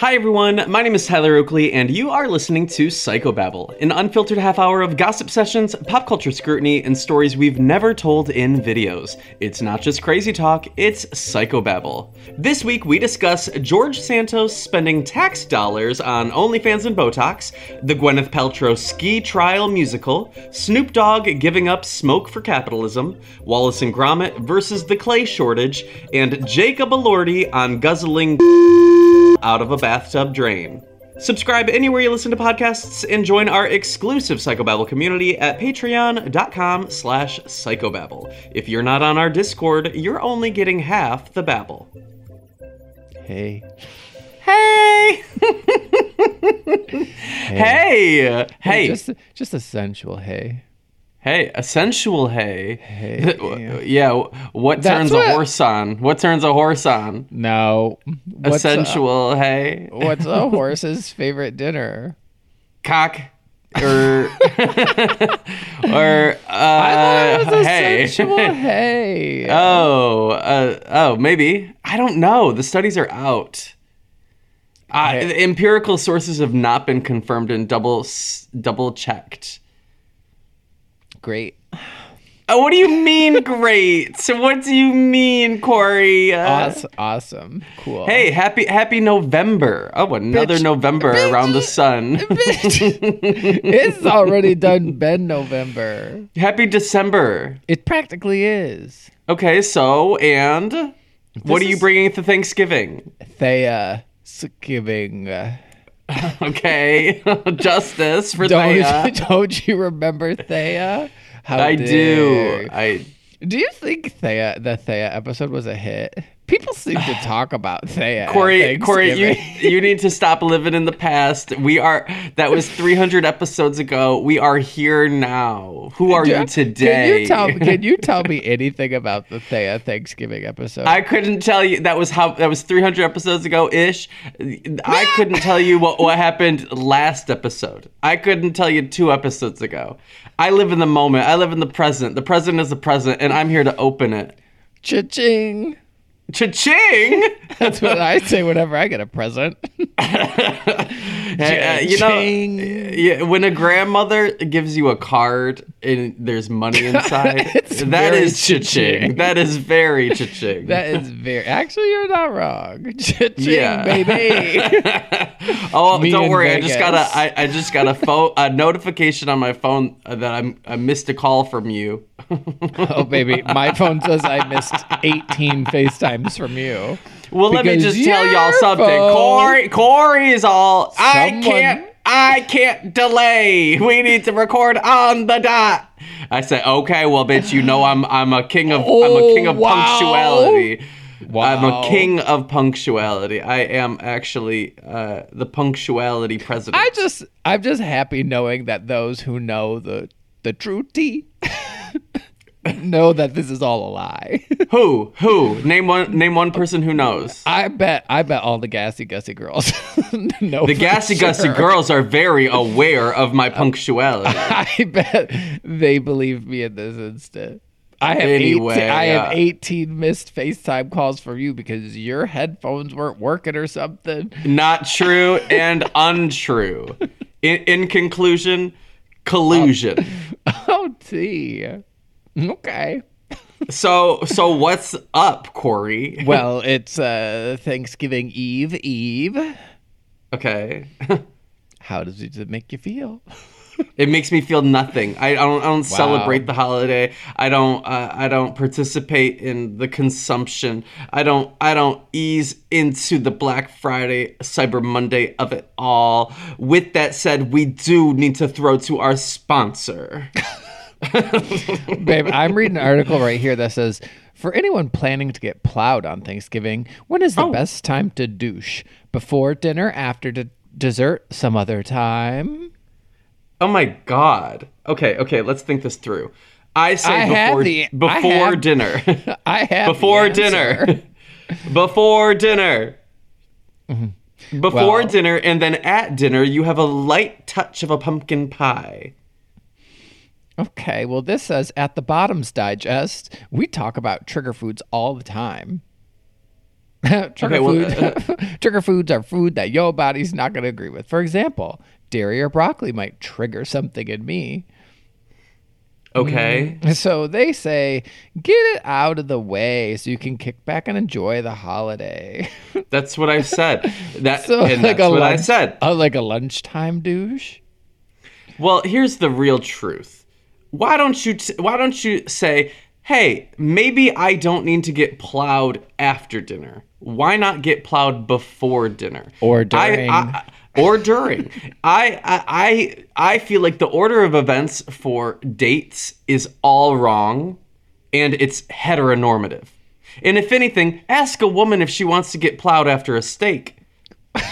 Hi everyone, my name is Tyler Oakley, and you are listening to Psychobabble, an unfiltered half hour of gossip sessions, pop culture scrutiny, and stories we've never told in videos. It's not just crazy talk, it's Psychobabble. This week we discuss George Santos spending tax dollars on OnlyFans and Botox, the Gwyneth Paltrow ski trial musical, Snoop Dogg giving up smoke for capitalism, Wallace and Gromit versus the clay shortage, and Jacob Elordi on guzzling out of a bathtub drain. Subscribe anywhere you listen to podcasts and join our exclusive Psychobabble community at patreon.com slash psychobabble. If you're not on our Discord, you're only getting half the babble. Hey. Hey! hey! Hey! hey. Just, just a sensual hey. Hey, a sensual hey. Hey. yeah, what That's turns what- a horse on? What turns a horse on? No. A What's sensual hey. what's a horse's favorite dinner? cock or or uh I thought it was a hey sensual hey. oh uh, oh maybe i don't know the studies are out uh, Hey. empirical sources have not been confirmed and double double checked Great. oh, what do you mean great so what do you mean korey uh, Awesome. Awesome. Cool. hey happy happy november oh another Bitch. november Bitch. around the sun it's already done been November. happy december It practically is. Okay, so and what are you bringing to Thanksgiving? Thea giving. Okay, justice for Don't, Thea. don't you remember Thea? How I do. I Do you think Thea the Thea episode was a hit? People seem to talk about Thea. Korey, Korey, you you need to stop living in the past. We are that was 300 episodes ago. We are here now. Who are you today? Can you tell Can you tell me anything about the Thea Thanksgiving episode? I couldn't tell you that was how that was 300 episodes ago ish. I couldn't tell you what what happened last episode. I couldn't tell you two episodes ago. I live in the moment. I live in the present. The present is the present, and I'm here to open it. Cha-ching. Cha-ching! That's what I say whenever I get a present. Hey, uh, you know, yeah, when a grandmother gives you a card and there's money inside, that is that very is cha-ching. That is very cha-ching. That is very. Actually, you're not wrong. Cha-ching, yeah, baby. oh, Me don't worry. I just got Vegas. a I, I just got a phone a notification on my phone that I'm I missed a call from you. oh, baby. My phone says I missed 18 FaceTimes from you. Well, let me just tell y'all something. phone- Korey, Korey is all. I can't. I can't delay. We need to record on the dot. I said, okay, well, bitch, you know I'm I'm a king of oh, I'm a king of Oh, wow. punctuality. I'm a king of punctuality. I am actually uh, the punctuality president. I just, I'm just happy knowing that those who know the the true tea know that this is all a lie. who who name one name one person who knows. I bet, I bet all the gassy gussy girls know. The gassy gussy girls are very aware of my punctuality. I bet they believe me in this instant. I have Anyway, 18, I have uh, 18 missed FaceTime calls for you because your headphones weren't working or something. Not true and untrue. In, in conclusion, collusion. Oh, gee. Okay. So so what's up, Korey? Well, it's uh, Thanksgiving Eve Eve. Okay. How does it make you feel? It makes me feel nothing. I, I don't. I don't celebrate the holiday. I don't. Uh, I don't participate in the consumption. I don't. I don't ease into the Black Friday, Cyber Monday of it all. With that said, we do need to throw to our sponsor. Babe, I'm reading an article right here that says for anyone planning to get plowed on Thanksgiving, when is the Oh. best time to douche? Before dinner, after de- dessert, some other time? Oh my God. Okay. Okay. Let's think this through. I say I before the- I before have- dinner. I have before dinner. before dinner. Mm-hmm. Before Well- dinner, and then at dinner, you have a light touch of a pumpkin pie. Okay, well, this says at the Bottoms Digest, we talk about trigger foods all the time. trigger, Okay, well, uh, foods, uh, trigger foods are food that your body's not going to agree with. For example, dairy or broccoli might trigger something in me. Okay. Mm. So they say, get it out of the way so you can kick back and enjoy the holiday. That's what I said. That so and like that's what I said. Oh, like a lunchtime douche. Well, here's the real truth. Why don't you t- why don't you say, "Hey, maybe I don't need to get plowed after dinner. Why not get plowed before dinner Or I- during. I- or during. I, I I I feel like the order of events for dates is all wrong and it's heteronormative. And if anything, ask a woman if she wants to get plowed after a steak.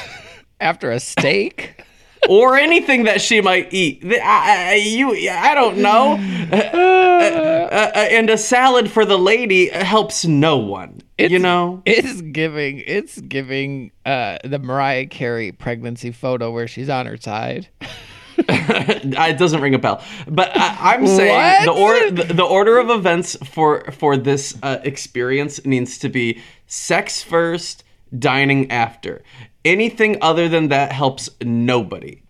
After a steak. Or anything that she might eat. I, I- you, I don't know. Uh, uh, uh, and a salad for the lady helps no one. you know. It's giving it's giving uh the Mariah Carey pregnancy photo where she's on her side. it doesn't ring a bell. But I, I'm saying the, or, the, the order of events for for this uh, experience needs to be sex first, dining after. Anything other than that helps nobody.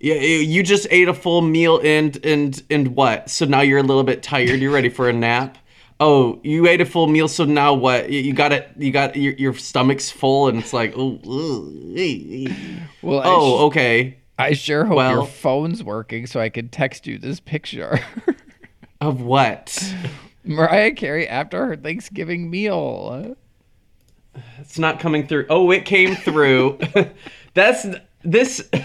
Yeah, you just ate a full meal and and and what? So now you're a little bit tired. You're ready for a nap. Oh, you ate a full meal, so now what? You- got it. You got your, your stomach's full, and it's like, oh, ooh, ee, ee. Well, oh, sh- okay. I sure hope Well- your phone's working so I can text you this picture. Of what? Mariah Carey after her Thanksgiving meal. It's not coming through. Oh, it came through. that's this.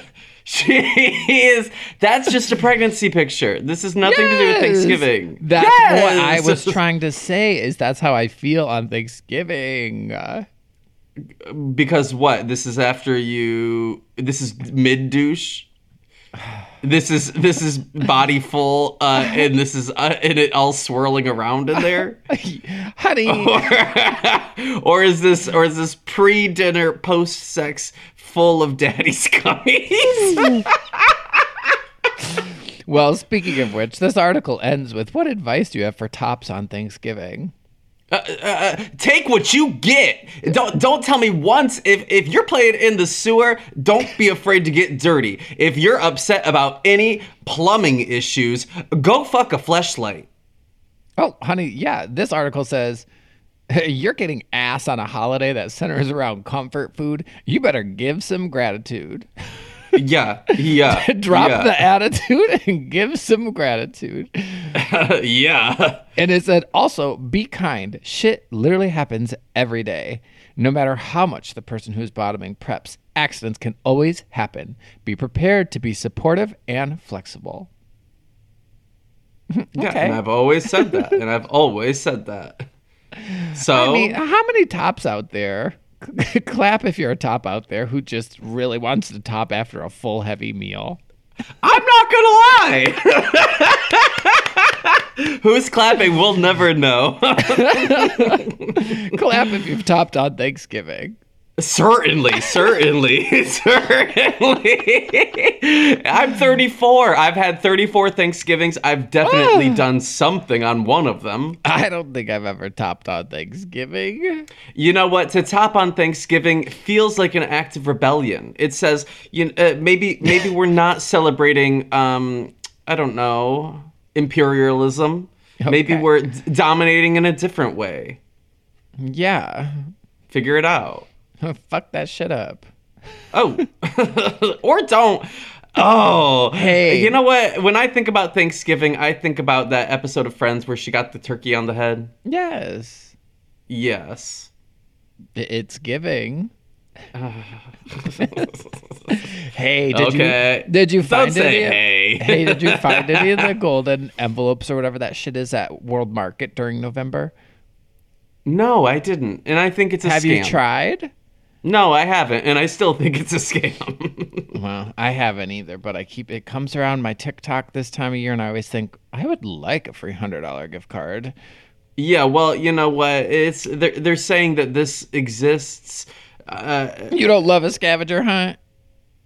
She is. That's just a pregnancy picture. This is nothing to do with Thanksgiving. That's what I was trying to say. Is that's how I feel on Thanksgiving. Uh, because what? This is after you. This is mid douche. This is this is body full, uh, and this is uh, and it all swirling around in there. honey, or is this or is this pre-dinner post-sex full of daddy's gummies? well, speaking of which, this article ends with what advice do you have for tops on Thanksgiving? Uh, take what you get. Don't don't tell me once if if you're playing in the sewer, don't be afraid to get dirty. If you're upset about any plumbing issues, go fuck a fleshlight. Oh, honey, yeah, this article says you're getting ass on a holiday that centers around comfort food. You better give some gratitude. Yeah, yeah. Drop yeah. the attitude and give some gratitude. yeah. And it said also be kind. Shit literally happens every day. No matter how much the person who's bottoming preps, accidents can always happen. Be prepared to be supportive and flexible. Yeah, and I've always said that, and I've always said that. So I mean, how many tops out there? Clap if you're a top out there who just really wants to top after a full heavy meal. I'm not gonna lie. Who's clapping? We'll never know. Clap if you've topped on Thanksgiving. Certainly, certainly, certainly. I'm 34. I've had 34 Thanksgivings. I've definitely Ah. done something on one of them. I don't think I've ever topped on Thanksgiving. You know what? To top on Thanksgiving feels like an act of rebellion. It says, you uh, maybe maybe we're not celebrating. Um, I don't know imperialism. Maybe we're d- dominating in a different way. Yeah. Figure it out. Fuck that shit up. Oh, or don't. Oh, Hey. You know what? When I think about Thanksgiving, I think about that episode of Friends where she got the turkey on the head. Yes. Yes. It's giving. hey, did Okay. you did you Don't find say any? hey. hey, did you find any of the golden envelopes or whatever that shit is at World Market during November? No, I didn't, and I think it's a Have scam. you tried? No, I haven't, and I still think it's a scam. Well, I haven't either, but I keep it comes around my TikTok this time of year, and I always think I would like a free hundred dollar gift card. yeah, well, you know what? It's they're they're saying that this exists. Uh, You don't love a scavenger hunt?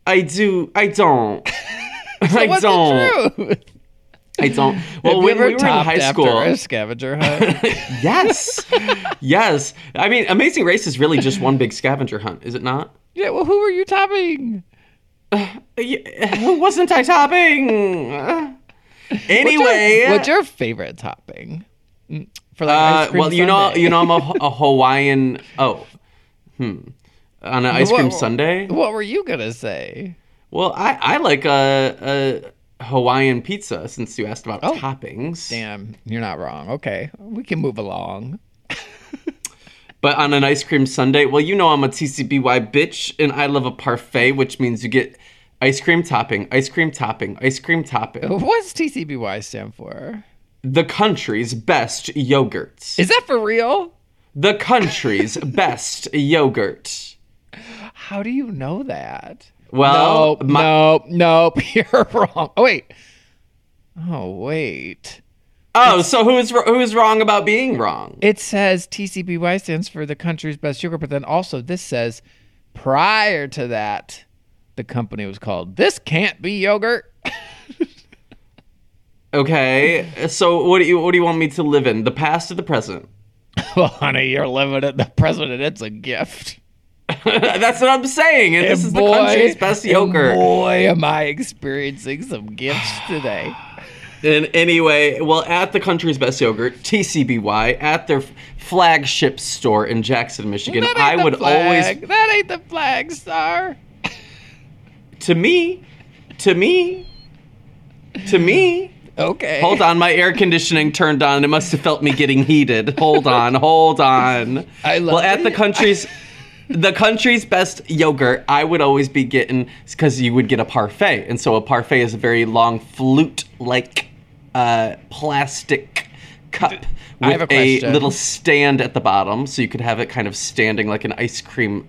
I do. I don't. I What's don't. I don't. Well, when we were in high school, a scavenger hunt? yes, yes. I mean, Amazing Race is really just one big scavenger hunt, is it not? yeah. Well, who were you topping? Yeah, Who wasn't I topping? Uh, What's Anyway, your, what's your favorite topping Mm, for like uh, ice cream well, you know, you know, I'm a, a Hawaiian. Oh, hmm, on an ice cream What- sundae. What were you gonna say? Well, I I like a, a Hawaiian pizza since you asked about Oh, toppings. Damn, you're not wrong. Okay, we can move along. But on an ice cream sundae, well, you know I'm a TCBY bitch, and I love a parfait, which means you get ice cream topping, ice cream topping, ice cream topping. What's TCBY stand for? The country's best yogurt. Is that for real? The country's best yogurt. How do you know that? Well, nope, my- nope, nope. You're wrong. Oh wait. Oh wait. Oh, so who's who's wrong about being wrong? It says TCBY stands for the country's best yogurt, but then also this says prior to that, the company was called This Can't Be Yogurt. Okay, so what do you what do you want me to live in? The past or the present? well, honey, you're living in the present, and it's a gift. That's what I'm saying. And this And is the country's best yogurt. boy, am I experiencing some gifts today. And anyway, well, at the country's best yogurt, TCBY, at their flagship store in Jackson, Michigan, That ain't I the would flag. always, That ain't the flag star. to me, to me, to me. Okay. Hold on, my air conditioning turned on. It must have felt me getting heated. Hold on, hold on. I love well, at the it. country's the country's best yogurt, I would always be getting because you would get a parfait, and so a parfait is a very long flute-like uh, plastic cup I have with a a, little stand at the bottom, so you could have it kind of standing like an ice cream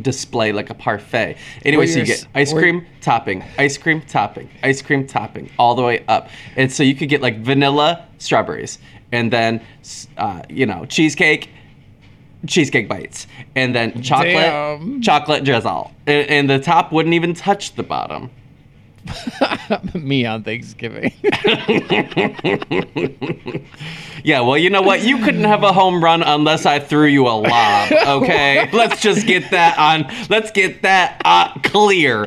display, like a parfait. Anyway, so you get ice cream topping, ice cream topping, ice cream topping, all the way up. And so you could get like vanilla strawberries, and then uh, you know cheesecake, cheesecake bites, and then chocolate, Damn. chocolate drizzle, and, and the top wouldn't even touch the bottom. Me on Thanksgiving. Yeah, well, you know what? You couldn't have a home run unless I threw you a lob. Okay, let's just get that on. Let's get that uh, clear.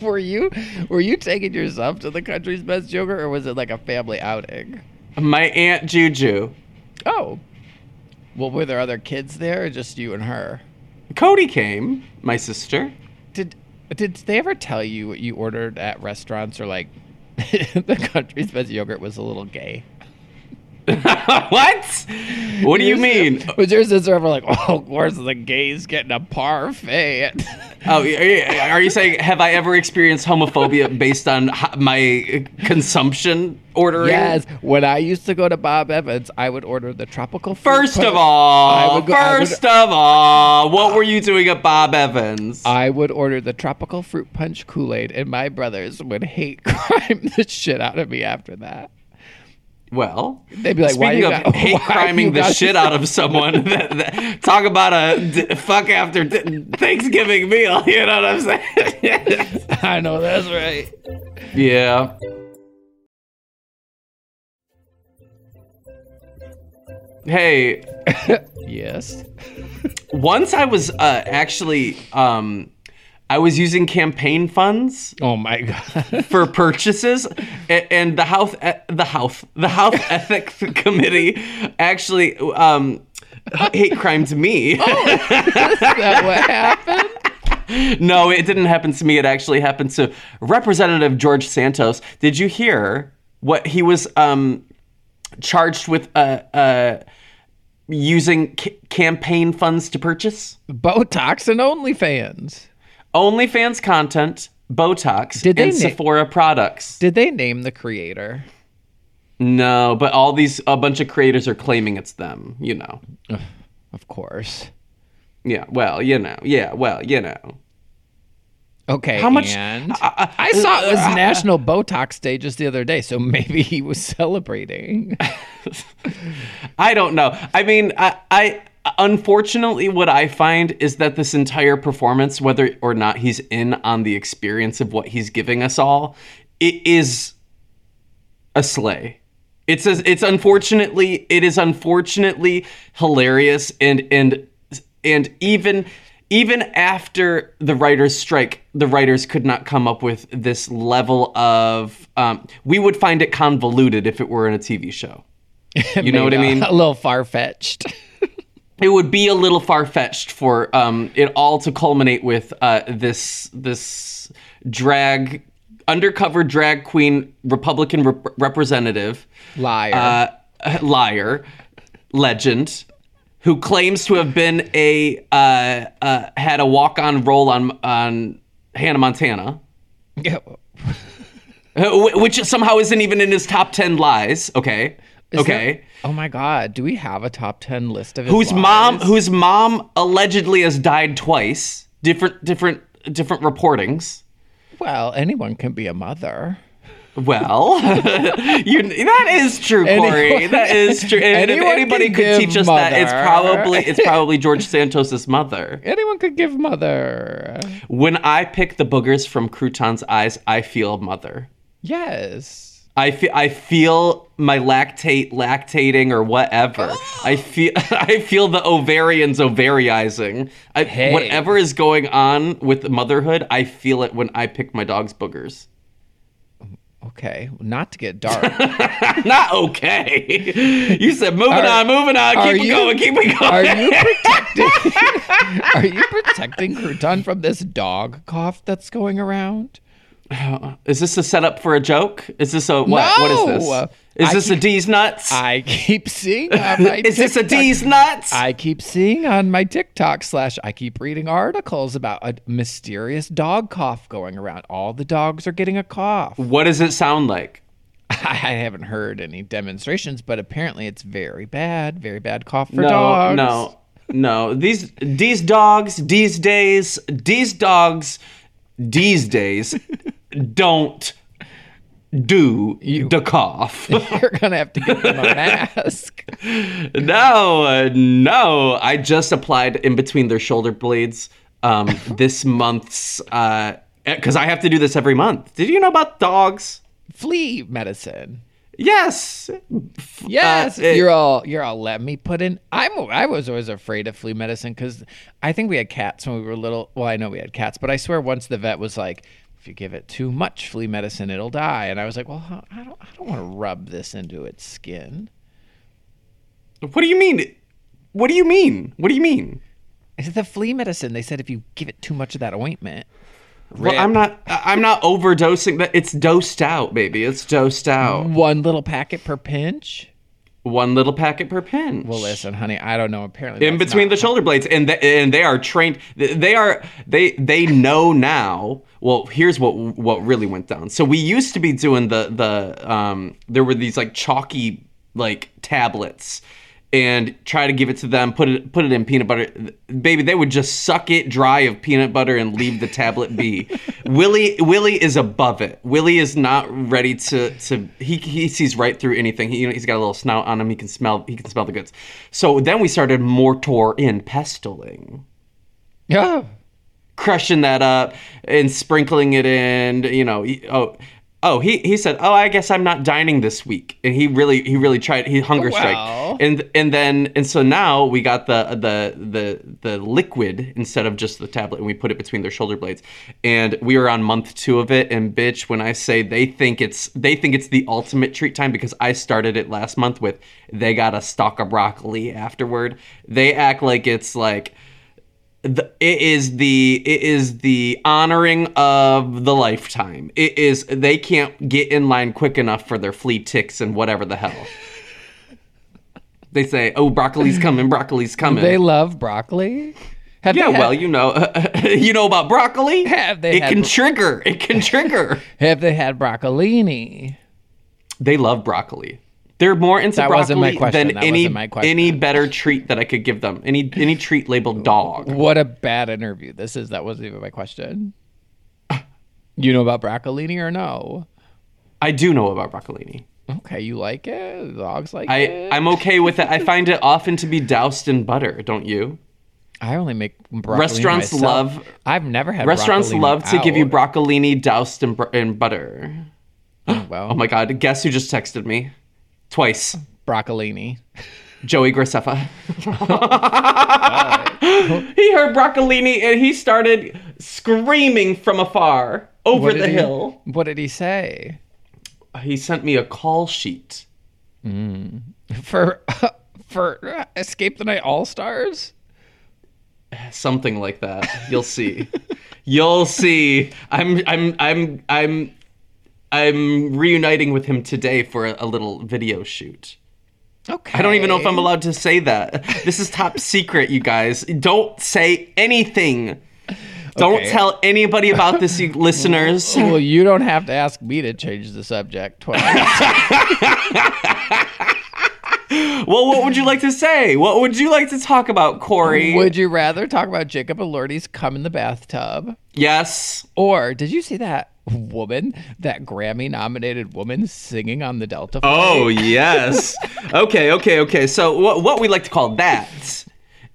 were you were you taking yourself to the country's best yogurt, or was it like a family outing? My aunt Juju, Oh. Well, were there other kids there, or just you and her? Cody came. My sister. Did did they ever tell you what you ordered at restaurants, or like the country's best yogurt was a little gay? what? What do you mean? Was your sister ever like, oh, of course the gays getting a parfait? Oh, are you- are you saying have I ever experienced homophobia based on my consumption ordering? yes. When I used to go to Bob Evans, I would order the tropical. fruit First of all, go- I would- first of all, what were you doing at Bob Evans? I would order the tropical fruit punch Kool Aid, and my brothers would hate crime the shit out of me after that. Well, They'd be like, why speaking you of got- hate criming the shit out of someone, that, that- talk about a d- fuck after d- Thanksgiving meal. You know what I'm saying? I know that's right. yeah. Hey, Yes. once I was uh, actually um, I was using campaign funds Oh my god. for purchases, and the health the health the health ethics committee actually um, hate crime to me. Is that what happened? no, it didn't happen to me. It actually happened to Representative George Santos. Did you hear what he was um, charged with? Uh, uh, using c- campaign funds to purchase Botox and OnlyFans. OnlyFans content, Botox, Did they and na- Sephora products. Did they name the creator? No, but all these a bunch of creators are claiming it's them. You know. Of course. Yeah. Well, you know. Yeah. Well, you know. Okay. How much- And I- I saw it was National Botox Day just the other day, so maybe he was celebrating. I don't know. I mean, I, I unfortunately what I find is that this entire performance, whether or not he's in on the experience of what he's giving us all, it is a sleigh. It's a, it's unfortunately it is unfortunately hilarious and and and even even after the writers strike the writers could not come up with this level of um, we would find it convoluted if it were in a tv show you know what i mean A little far fetched. it would be a little far fetched for um, it all to culminate with uh, this this drag undercover drag queen Republican rep- representative Liar. uh, liar legend who claims to have been a uh, uh, had a walk on role on on Hannah Montana. Yeah. uh, Which somehow isn't even in his top ten lies. Okay, Is okay. there- oh my God. Do we have a top 10 list of his whose mom whose mom allegedly has died twice different different different reportings Well, anyone can be a mother. well you that is true korey Anyone- that is true and if anybody could teach us that it's probably it's probably george santos's mother Anyone could give mother. when i pick the boogers from crouton's eyes i feel mother Yes. I feel I feel my lactate lactating or whatever. I oh! feel I feel the ovarians ovariizing. I, Hey. Whatever is going on with motherhood, I feel it when I pick my dog's boogers. Okay. Not to get dark. Not okay. You said moving Are- on, moving on. Keep it you- going, keep it going. Are you protecting? are you protecting Crouton from this dog cough that's going around? Is this a setup for a joke? Is this a what? What is this? Is I this a D's nuts? I keep seeing on my is this a TikTok- D's nuts? I keep seeing on my TikTok slash I keep reading articles about a mysterious dog cough going around. All the dogs are getting a cough. what does it sound like? I haven't heard any demonstrations, but apparently it's very bad, very bad cough for no, dogs. No, no. These these dogs these days these dogs these days don't do the cough. You're gonna have to give them a mask. no, uh, no. I just applied in between their shoulder blades um, this month's because I have to do this every month. Did you know about dogs? Flea medicine. Yes. Yes, Uh, it- you're all you're all. Let me put in. I'm I was always afraid of flea medicine because I think we had cats when we were little. Well, I know we had cats, but I swear once the vet was like, if you give it too much flea medicine, it'll die. And I was like, well, I don't I don't want to rub this into its skin. What do you mean? What do you mean? What do you mean? It's the flea medicine. They said if you give it too much of that ointment, Well. I'm not. I'm not overdosing. That it's dosed out, baby. It's dosed out. one little packet per pinch. One little packet per pinch. Well, listen, honey, I don't know. Apparently, in between the shoulder blades, and they, and they are trained. They are they they know now. Well, here's what what really went down. So we used to be doing the the um. There were these like chalky like tablets. and try to give it to them, put it put it in peanut butter. Baby, they would just suck it dry of peanut butter and leave the tablet be. Willie Willie is above it. Willie is not ready to to he he sees right through anything. He, you know, he's got a little snout on him. He can smell he can smell the goods. So then we started mortar and pestling Yeah. crushing that up and sprinkling it in you know oh oh he he said oh i guess i'm not dining this week. And he really he really tried he hunger Wow. strike and and then and so now we got the the the the liquid instead of just the tablet and we put it between their shoulder blades. And we were on month two of it and bitch when i say they think it's they think it's the ultimate treat time because i started it last month with they got a stalk of broccoli afterward. They act like it's like the, it is the it is the honoring of the lifetime. It is they can't get in line quick enough for their flea ticks and whatever the hell. they say, "Oh, broccoli's coming, broccoli's coming." They love broccoli. Have yeah, had, well, you know, you know about broccoli. Have they it can bro- trigger. It can trigger. have they had broccolini? they love broccoli. They're more into That broccoli wasn't my question. than That any wasn't my question. any better treat that I could give them. Any any treat labeled dog. What a bad interview this is. That wasn't even my question. You know about broccolini or no? I do know about broccolini. Okay, you like it? Dogs like I it? I'm okay with it. I find it often to be doused in butter, don't you? I only make broccolini Restaurants myself. love- I've never had Restaurants love to give you out. broccolini doused in, in butter. Oh, well, Oh my god, guess who just texted me? Twice. broccolini. Joey Graceffa. he heard broccolini and he started screaming from afar over the he- hill. What did he say? He sent me a call sheet. Mm. For for Escape the Night All Stars? Something like that. You'll see. You'll see. I'm I'm I'm I'm I'm reuniting with him today for a, a little video shoot. Okay. I don't even know if I'm allowed to say that. This is top secret, you guys. Don't say anything. Don't Okay. tell anybody about this, you listeners. Well, you don't have to ask me to change the subject twice. Well, what would you like to say? What would you like to talk about, Korey? Would you rather talk about Jacob Elordi's come in the bathtub? yes. Or did you see that woman, that Grammy nominated woman singing on the Delta flight? Oh, yes. okay, okay, okay. So, what, what we like to call that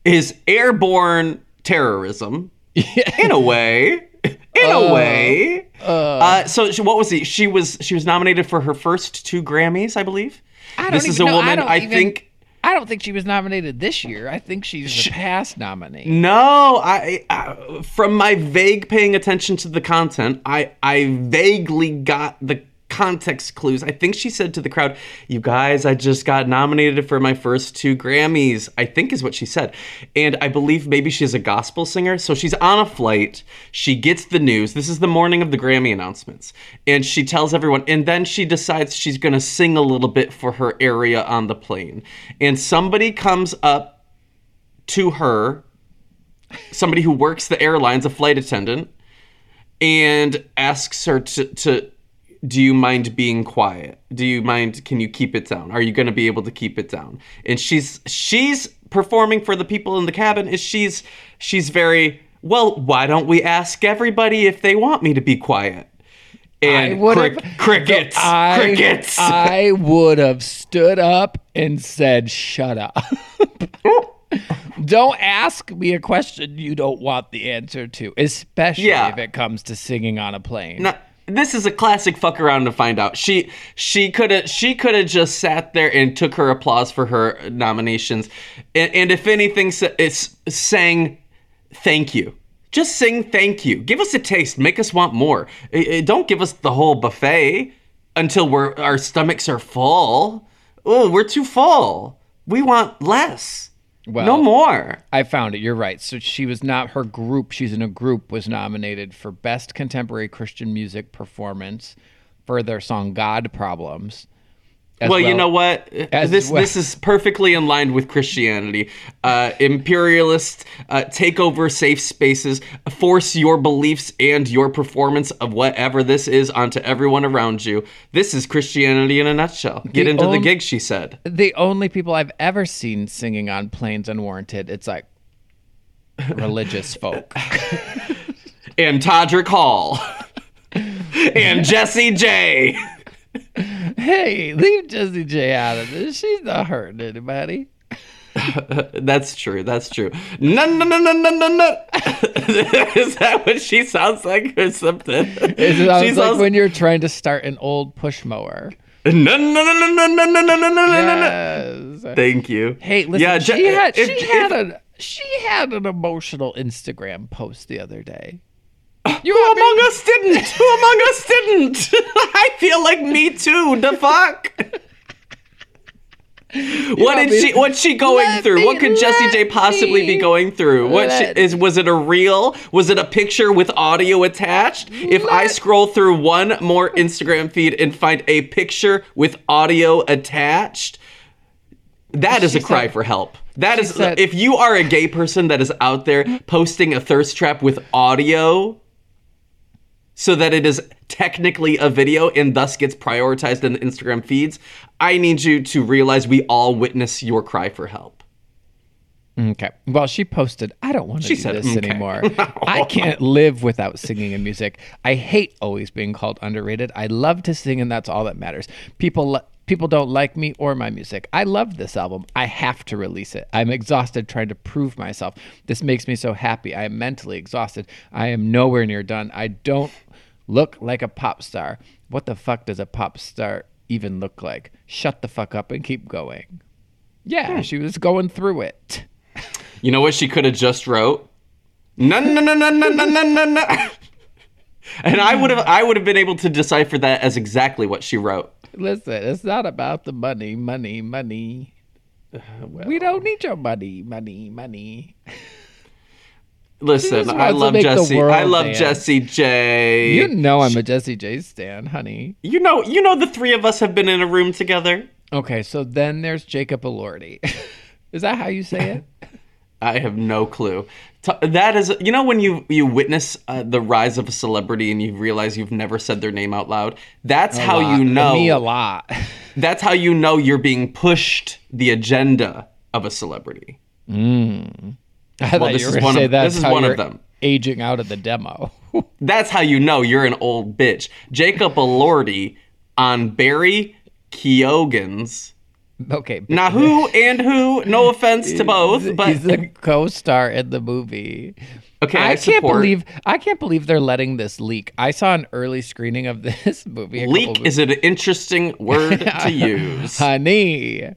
is airborne terrorism, in a way. In a way. Uh, so, she, what was it? She was she was nominated for her first two Grammys, I believe. I don't this is a know. woman. don't I even- think. I don't think she was nominated this year. I think she's the past nominee. No, I, I from my vague paying attention to the content, I I vaguely got the context clues. I think she said to the crowd, "You guys, I just got nominated for my first two Grammys." I think is what she said. And I believe maybe she's a gospel singer, so she's on a flight. She gets the news. This is the morning of the Grammy announcements. And she tells everyone and then she decides she's going to sing a little bit for her area on the plane. And somebody comes up to her somebody who works the airlines, a flight attendant, and asks her to, to do you mind being quiet? Do you mind can you keep it down? Are you going to be able to keep it down? And she's she's performing for the people in the cabin is she's she's very well, why don't we ask everybody if they want me to be quiet? And crickets, I, crickets. I would have stood up and said, "Shut up." don't ask me a question you don't want the answer to, especially Yeah. if it comes to singing on a plane. No, this is a classic fuck around to find out. She she could have she could have just sat there and took her applause for her nominations, and, and if anything, it's sang thank you. Just sing thank you. Give us a taste. Make us want more. Don't give us the whole buffet until we're our stomachs are full. Oh, we're too full. We want less. Well- no more. I found it. You're right. So she was not her group. She's in a group was nominated for best contemporary Christian music performance for their song "God Problems." As well, you know what? this well. this is perfectly in line with Christianity. Uh, imperialists uh, take over safe spaces, force your beliefs and your performance of whatever this is onto everyone around you. This is Christianity in a nutshell. Get The into the gig, she said. the only people I've ever seen singing on planes unwarranted, it's like religious folk. And Todrick Hall. and Jessie J. hey, leave Jessie J out of this. She's not hurting anybody. That's true. That's true. No, no, no, no, no, no, no. is that what she sounds like or something? It sounds She like when you're trying to start an old push mower. No, no, no, no, no, no, no, no, no, no, no. Thank you. Hey, listen, Yeah, she had if- she if- had a she had an emotional Instagram post the other day. You Who me- among us didn't? Who among us didn't? I feel like me too. The fuck? what did she? What's she going Let through? me- what could Jessie J let possibly be going through? What she, is? Was it a reel? Was it a picture with audio attached? If I scroll through one more Instagram feed and find a picture with audio attached, that is She a cry said- for help. That is said- if you are a gay person that is out there posting a thirst trap with audio so that it is technically a video and thus gets prioritized in the Instagram feeds, I need you to realize we all witness your cry for help. Okay. Well, she posted, I don't want to She do said, this "Okay." anymore. I can't live without singing and music. I hate always being called underrated. I love to sing, and that's all that matters. People people don't like me or my music. I love this album. I have to release it. I'm exhausted trying to prove myself. This makes me so happy. I am mentally exhausted. I am nowhere near done. I don't Look like a pop star. What the fuck does a pop star even look like? Shut the fuck up and keep going. Yeah, hmm. she was going through it. You know what she could have just wrote? No, no, no, no, no, no, no, no. And I would have, I would have been able to decipher that as exactly what she wrote. Listen, it's not about the money, money, money. Uh, well. We don't need your money, money, money. Listen, I love Jessie. I love dance. Jessie J. You know I'm a Jessie J stan, honey. You know, you know the three of us have been in a room together. Okay, so then there's Jacob Elordi. is that how you say it? I have no clue. That is, you know, when you you witness uh, the rise of a celebrity and you realize you've never said their name out loud. That's how lot. you know. Me a lot. That's how you know you're being pushed the agenda of a celebrity. I thought this is one say of- that's this is how one of you're them. aging out of the demo. That's how you know you're an old bitch. Jacob Elordi on Barry Keoghan's. okay. Now, who and who? No offense to both, but he's the co-star in the movie. Okay, I, I, can't believe I can't believe they're letting this leak. I saw an early screening of this movie. Leak is an interesting word to use. honey.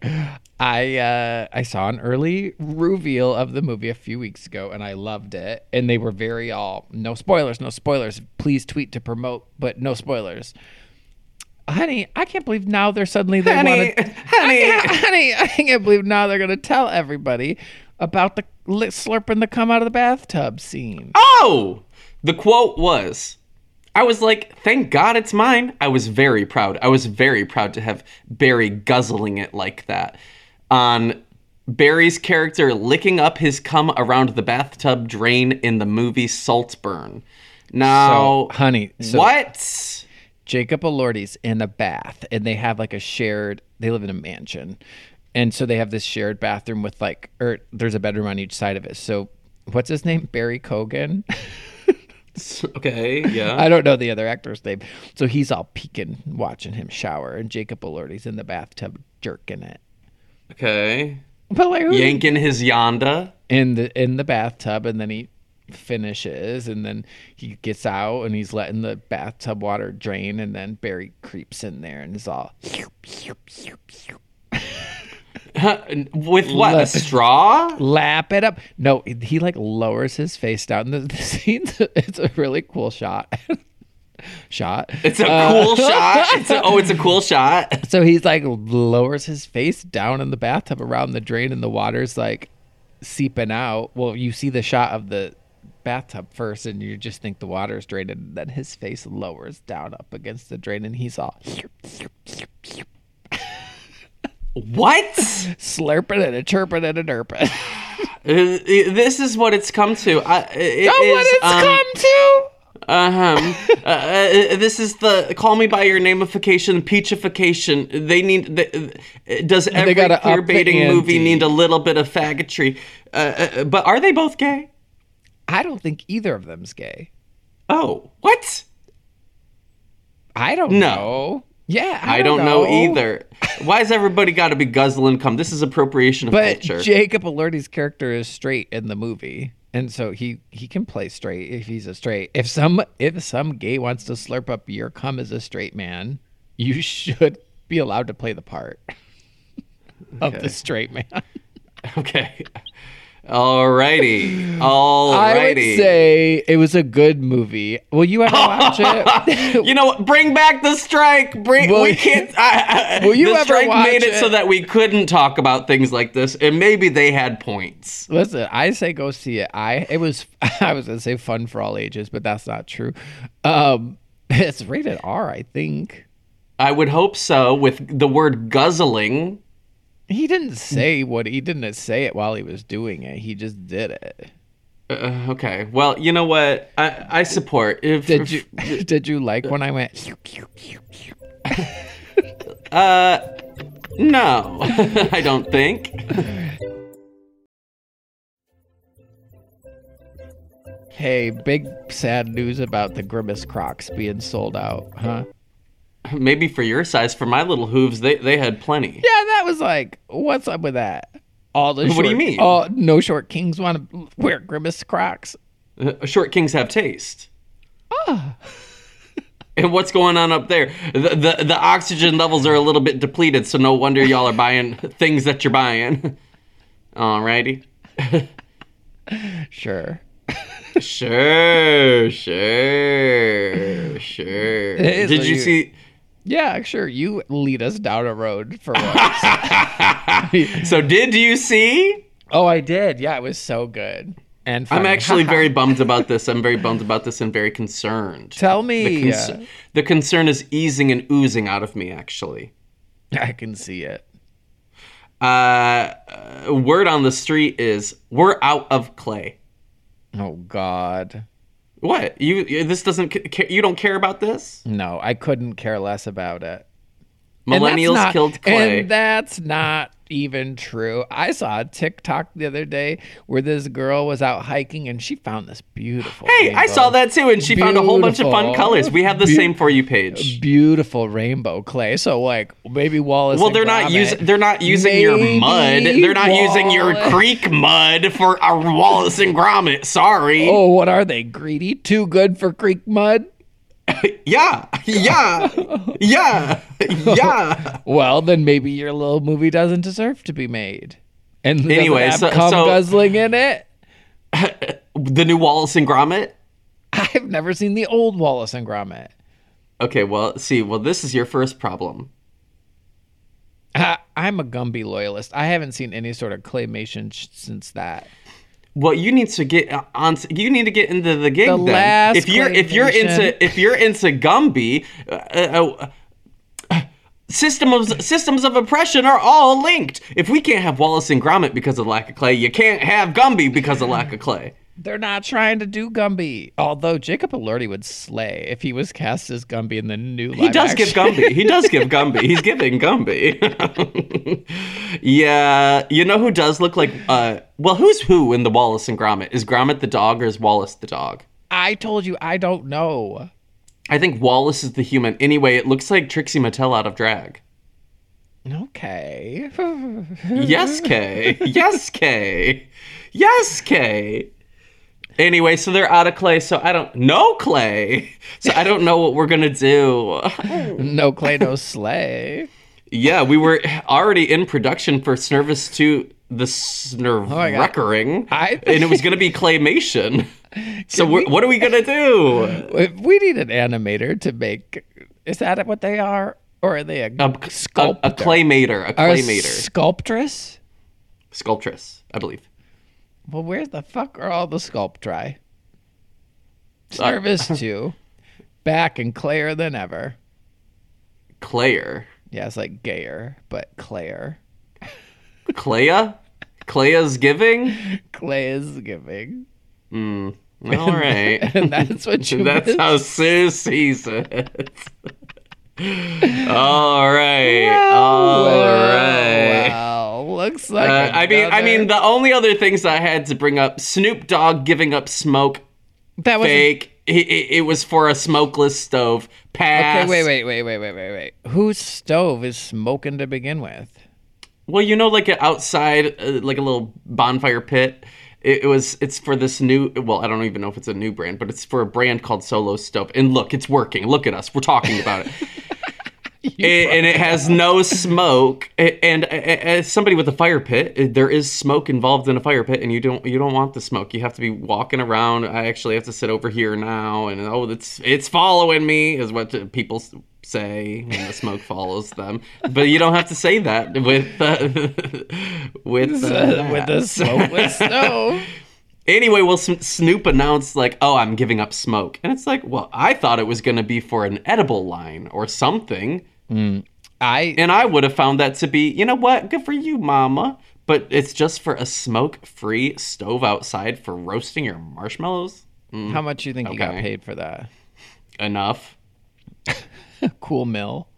I uh, I saw an early reveal of the movie a few weeks ago, and I loved it. And they were very all no spoilers, no spoilers. Please tweet to promote, but no spoilers. Honey, I can't believe now they're suddenly they Honey, want to. honey. honey, I can't believe now they're gonna tell everybody about the slurping the come out of the bathtub scene. Oh! The quote was I was like, thank God it's mine. I was very proud. I was very proud to have Barry guzzling it like that. On Barry's character licking up his cum around the bathtub drain in the movie Saltburn. Now, So, honey, so what? Jacob Elordi's in a bath and they have like a shared they live in a mansion. And so they have this shared bathroom with like or there's a bedroom on each side of it. So what's his name? Barry Keoghan? Okay, yeah. I don't know the other actor's name. So he's all peeking watching him shower and Jacob Elordi's in the bathtub jerking it. Okay. But like Yanking his yonda. in the in the bathtub and then he finishes and then he gets out and he's letting the bathtub water drain and then Barry creeps in there and is all With what? A straw? lap it up. No, he like lowers his face down. The, the scene, it's a really cool shot. shot. It's a Uh, cool shot. It's a, oh, it's a cool shot. So he's like lowers his face down in the bathtub around the drain, and the water's like seeping out. Well, you see the shot of the bathtub first, and you just think the water's draining. And then his face lowers down up against the drain, and he's all. What? Slurping and a chirping and a derping. Uh, this is what it's come to. I, it Oh, is, it's um, come to? Uh-huh. uh, uh, this is the call me by your nameification, peachification. They need. The, uh, does every gotta queer baiting movie need a little bit of faggotry? Uh, uh, but are they both gay? I don't think either of them's gay. Oh, what? I don't No. know. Yeah, I, I, don't know. either. Why has everybody got to be guzzling cum? This is appropriation of But culture. Jacob Elordi's character is straight in the movie, and so he he can play straight if he's a straight. If some if some gay wants to slurp up your cum as a straight man, you should be allowed to play the part of the straight man. okay. Alrighty. I would say it was a good movie. Will you ever watch it? You know? Bring back the strike. Bring. Will we you- can't. I, I, Will you the ever strike watch made it, so that we couldn't talk about things like this, and maybe they had points. Listen, I say go see it. I it was I was gonna say fun for all ages, but that's not true. Um, it's rated R, I think. I would hope so. With the word guzzling. He didn't say what he didn't say it while he was doing it. He just did it. Uh, okay. Well, you know what? I I support. If, Did you did you like when I went? Uh, no, I don't think. Hey, big sad news about the Grimace Crocs being sold out, huh? Maybe for your size. For my little hooves, they they had plenty. Yeah, that was like, what's up with that? All the What do you mean? All no short kings want to wear Grimace Crocs. Uh, Short kings have taste. Ah. And what's going on up there? The, the the oxygen levels are a little bit depleted, so no wonder y'all are buying things that you're buying. Alrighty. Sure. Sure, sure, sure. Did you- see? Yeah, sure. You lead us down a road for once. So did you see? oh, I did. Yeah, it was so good. And I'm actually very bummed about this. I'm very bummed about this and very concerned. Tell The, me. cons- uh, the concern is easing and oozing out of me, actually. I can see it. Uh, uh, word on the street is we're out of clay. Oh God. What you? This doesn't. You don't care about this? No, I couldn't care less about it. Millennials not- killed clay. And that's not even true. I saw a TikTok the other day where this girl was out hiking and she found this beautiful. hey, I saw that too, and she found a whole bunch of fun colors. We have the Beau- same for you page. Beautiful rainbow clay. So like maybe Wallace. Well, and they're not using. They're not using your mud. They're not using your creek mud for our Wallace and Gromit. Sorry. Oh, what are they? Greedy? Too good for creek mud? Yeah, yeah, yeah, yeah. Well, then maybe your little movie doesn't deserve to be made. And Anyway, so- cum so- guzzling in it. The new Wallace and Gromit. I've never seen the old Wallace and Gromit. Okay, well, see, well, this is your first problem. I, I'm a Gumby loyalist. I haven't seen any sort of claymation sh- since that. Well, you need to get on. You need to get into the gig. The then. last if you're if you're into if you're into Gumby, uh, uh, uh, system of systems of oppression are all linked. If we can't have Wallace and Gromit because of lack of clay, you can't have Gumby because of lack of clay. They're not trying to do Gumby. Although Jacob Elordi would slay if he was cast as Gumby in the new He live does give action. Gumby. He does give Gumby. He's giving Gumby. yeah, you know who does look like? Uh, well, who's who in the Wallace and Gromit? Is Gromit the dog or is Wallace the dog? I told you I don't know. I think Wallace is the human. Anyway, it looks like Trixie Mattel out of drag. Okay. Yes, Kay. Yes, Kay. Yes, Kay. Anyway, so they're out of clay, so I don't no clay. So I don't know what we're gonna do. Oh. no clay, no slay. yeah, we were already in production for Snervous 2 the oh my God. Snurreckering. I- and it was gonna be claymation. So we're, what are we gonna do? We need an animator to make. Is that what they are? Or are they a, A, a, sculptor? a claymator. A Or a claymator. sculptress? Sculptress, I believe. Well, where the fuck are all the sculptri? Uh, Service two, back and clayer than ever. Clayer. Yeah, it's like gayer, but clayer. Clea? Clea's giving? Clay is giving. Mm. All right. And that's what you That's missed. how Sis sees it. All right. All right. Well, looks like. Uh, I mean, I mean, the only other things I had to bring up: Snoop Dogg giving up smoke, that was fake. It, it, it was for a smokeless stove. Pass. Okay, wait, wait, wait, wait, wait, wait, wait. Whose stove is smoking to begin with? Well, you know, like outside, uh, like a little bonfire pit. It, it was. It's for this new. Well, I don't even know if it's a new brand, but it's for a brand called Solo Stove. And look, it's working. Look at us. We're talking about it. A- and it has no smoke. And as somebody with a fire pit, uh, there is smoke involved in a fire pit, and you don't you don't want the smoke. You have to be walking around. I actually have to sit over here now, and oh, it's it's following me, is what people say, and the smoke follows them. But you don't have to say that with uh, with uh, with the smoke with snow. Anyway, well, Snoop announced like, "Oh, I'm giving up smoke," and it's like, well, I thought it was going to be for an edible line or something. I And I would have found that to be, you know what, good for you, mama. But it's just for a smoke free stove outside for roasting your marshmallows? Mm, how much you think you got paid for that? enough, Cool mill.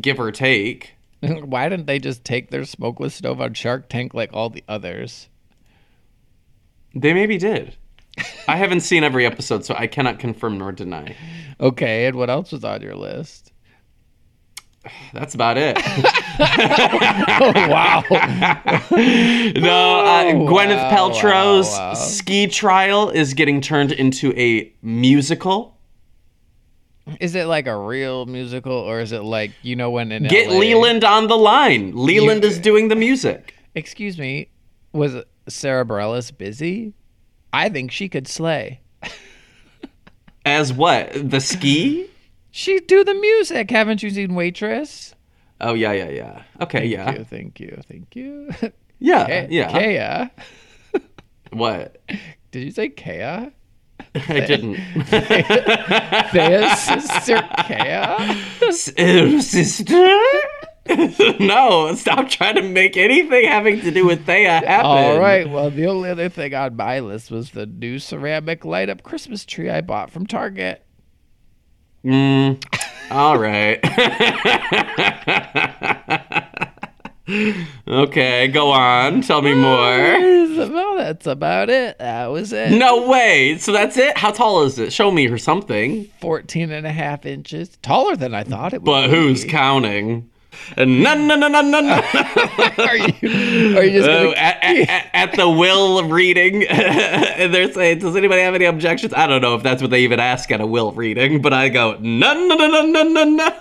give or take. Why didn't they just take their smokeless stove on Shark Tank like all the others? They maybe did. I haven't seen every episode, so I cannot confirm nor deny. Okay, and what else was on your list? That's about it. Oh wow. no, uh, Gwyneth wow, Paltrow's wow, wow. ski trial is getting turned into a musical. Is it like a real musical or is it like you know when in a Get LA Leland on the line. Leland You- is doing the music. Excuse me, was Sara Bareilles busy? I think she could slay. As what? The ski? She do the music. Haven't you seen Waitress? Oh yeah, yeah, yeah. Okay, yeah, Thank you, thank you, thank you. yeah, Ke- yeah. Kea. What? Did you say Kea? I didn't. Thea's sister Kea? Uh, Sister? no, stop trying to make anything having to do with Thea happen. All right. Well, the only other thing on my list was the new ceramic light up Christmas tree I bought from Target. Mm, all right. okay, go on. Tell me more. Well, that's about it. That was it. No way. So that's it? How tall is it? Show me or something. 14 and a half inches. Taller than I thought it would But be. who's counting? And no, no, no, no, no, no. are you, are you just Oh, going at, at, at the will of reading, and they're saying, "Does anybody have any objections?" I don't know if that's what they even ask at a will reading, but I go, "No, no, no, no, no, no, no."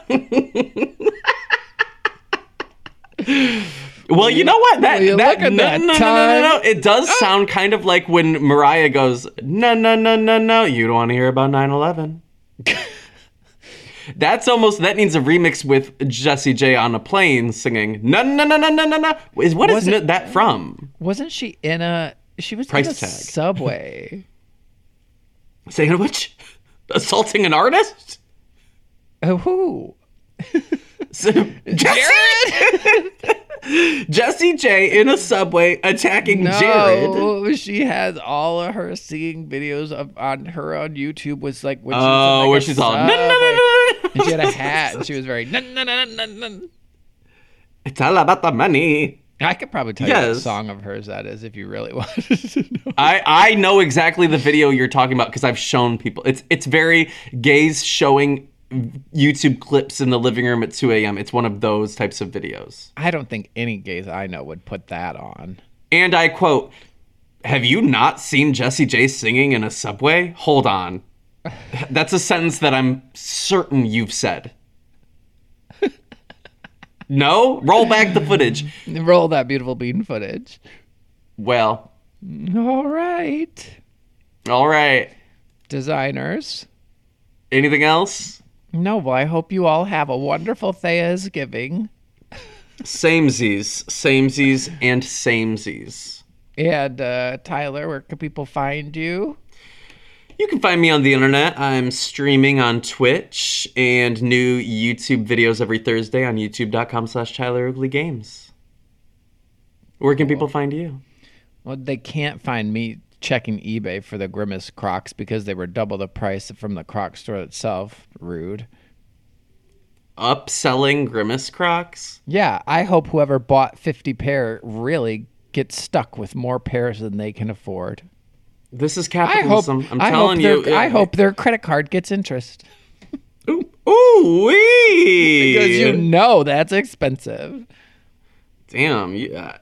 Well, you know what? That you that, no, that no, no, no, no, no. It does sound kind of like when Mariah goes, "No, no, no, no, no." You don't want to hear about 9/11. That's almost that needs a remix with Jessie J on a plane singing no no no no no no no. Is what is it- that from? Wasn't she in a. She was Price in a tag. subway. Saying which? Assaulting an artist? Oh, who? So, Jessie, Jessie J in a subway attacking Jared. No, she has all of her singing videos of on her on YouTube was like when she was Oh, like, where she's all no no no no. and she had a hat and she was very no no no no no. It's all about the money. I could probably tell you what song of hers that is if you really wanted to know. I I know exactly the video you're talking about because I've shown people. It's it's very gays showing YouTube clips in the living room at 2 a.m. It's one of those types of videos. I don't think any gays I know would put that on. And I quote, Have you not seen Jessie J singing in a subway? Hold on. That's a sentence that I'm certain you've said. No? Roll back the footage. Roll that beautiful bean footage. Well, All right, all right. designers. Anything else? No, well, I hope you all have a wonderful Thea's Giving. Samesies, samesies, and samesies. And uh, Tyler, where can people find you? You You can find me on the internet. I'm streaming on Twitch and new YouTube videos every Thursday on youtube.com slash Tyler Oakley Games. Where can people find you? Well, they can't find me checking eBay for the Grimace Crocs because they were double the price from the Croc store itself. Rude. Upselling Grimace Crocs? Yeah, I hope whoever bought 50 pair really gets stuck with more pairs than they can afford. This is I hope. I'm I telling hope you. I hope their credit card gets interest Ooh, ooh wee! because you know that's expensive. Damn, you, uh,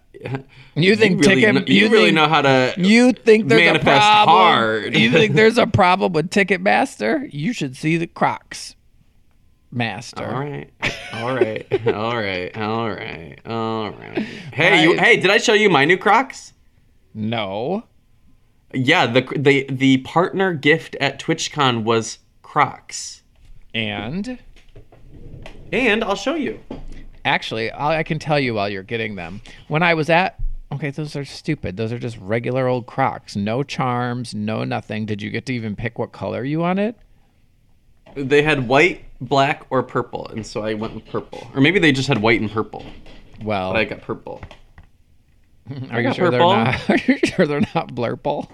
You think really, ticket? kn- you, really think, know how to. You think there's manifest a problem? hard. You think there's a problem with Ticketmaster? You should see the Crocs Master. All right, all right, all right, all right, all right. Hey, you, hey, did I show you my new Crocs? No. Yeah, the the the partner gift at TwitchCon was Crocs, And and I'll show you. Actually, I I can tell you while you're getting them. When I was at Okay, those are stupid. Those are just regular old Crocs. No charms, no nothing. Did you get to even pick what color you wanted? They had white, black, or purple, and so I went with purple. Or maybe they just had white and purple, Well, but I got purple. are you got sure purple. they're not? Are you sure they're not blurple?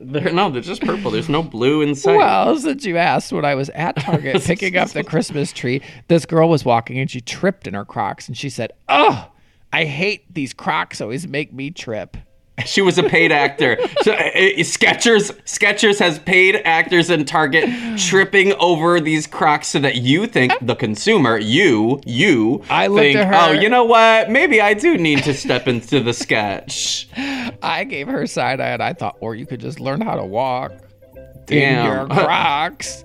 They're no, they're just purple. There's no blue inside. Well, since you asked, when I was at Target picking up the Christmas tree, this girl was walking and she tripped in her Crocs and she said, "Oh, I hate these Crocs. Always make me trip." She was a paid actor. So, uh, uh, Skechers Skechers has paid actors in Target tripping over these Crocs so that you think the consumer, you, you, I looked think, at her- oh, you know what? Maybe I do need to step into the sketch. I gave her side eye and I thought, or you could just learn how to walk in Damn. your Crocs.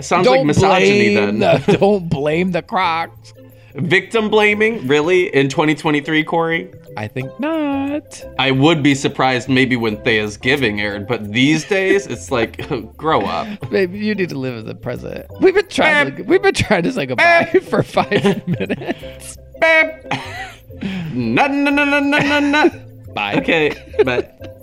Sounds like misogyny then. the, don't blame the Crocs. Victim blaming, really? In 2023, Korey? I think not. I would be surprised maybe when Thea's Giving aired, but these days it's like, grow up. Maybe you need to live in the present. We've been trying. To, we've been trying to say goodbye for five minutes. Beep. No, no, no, no, no, no, no. Bye. Okay, but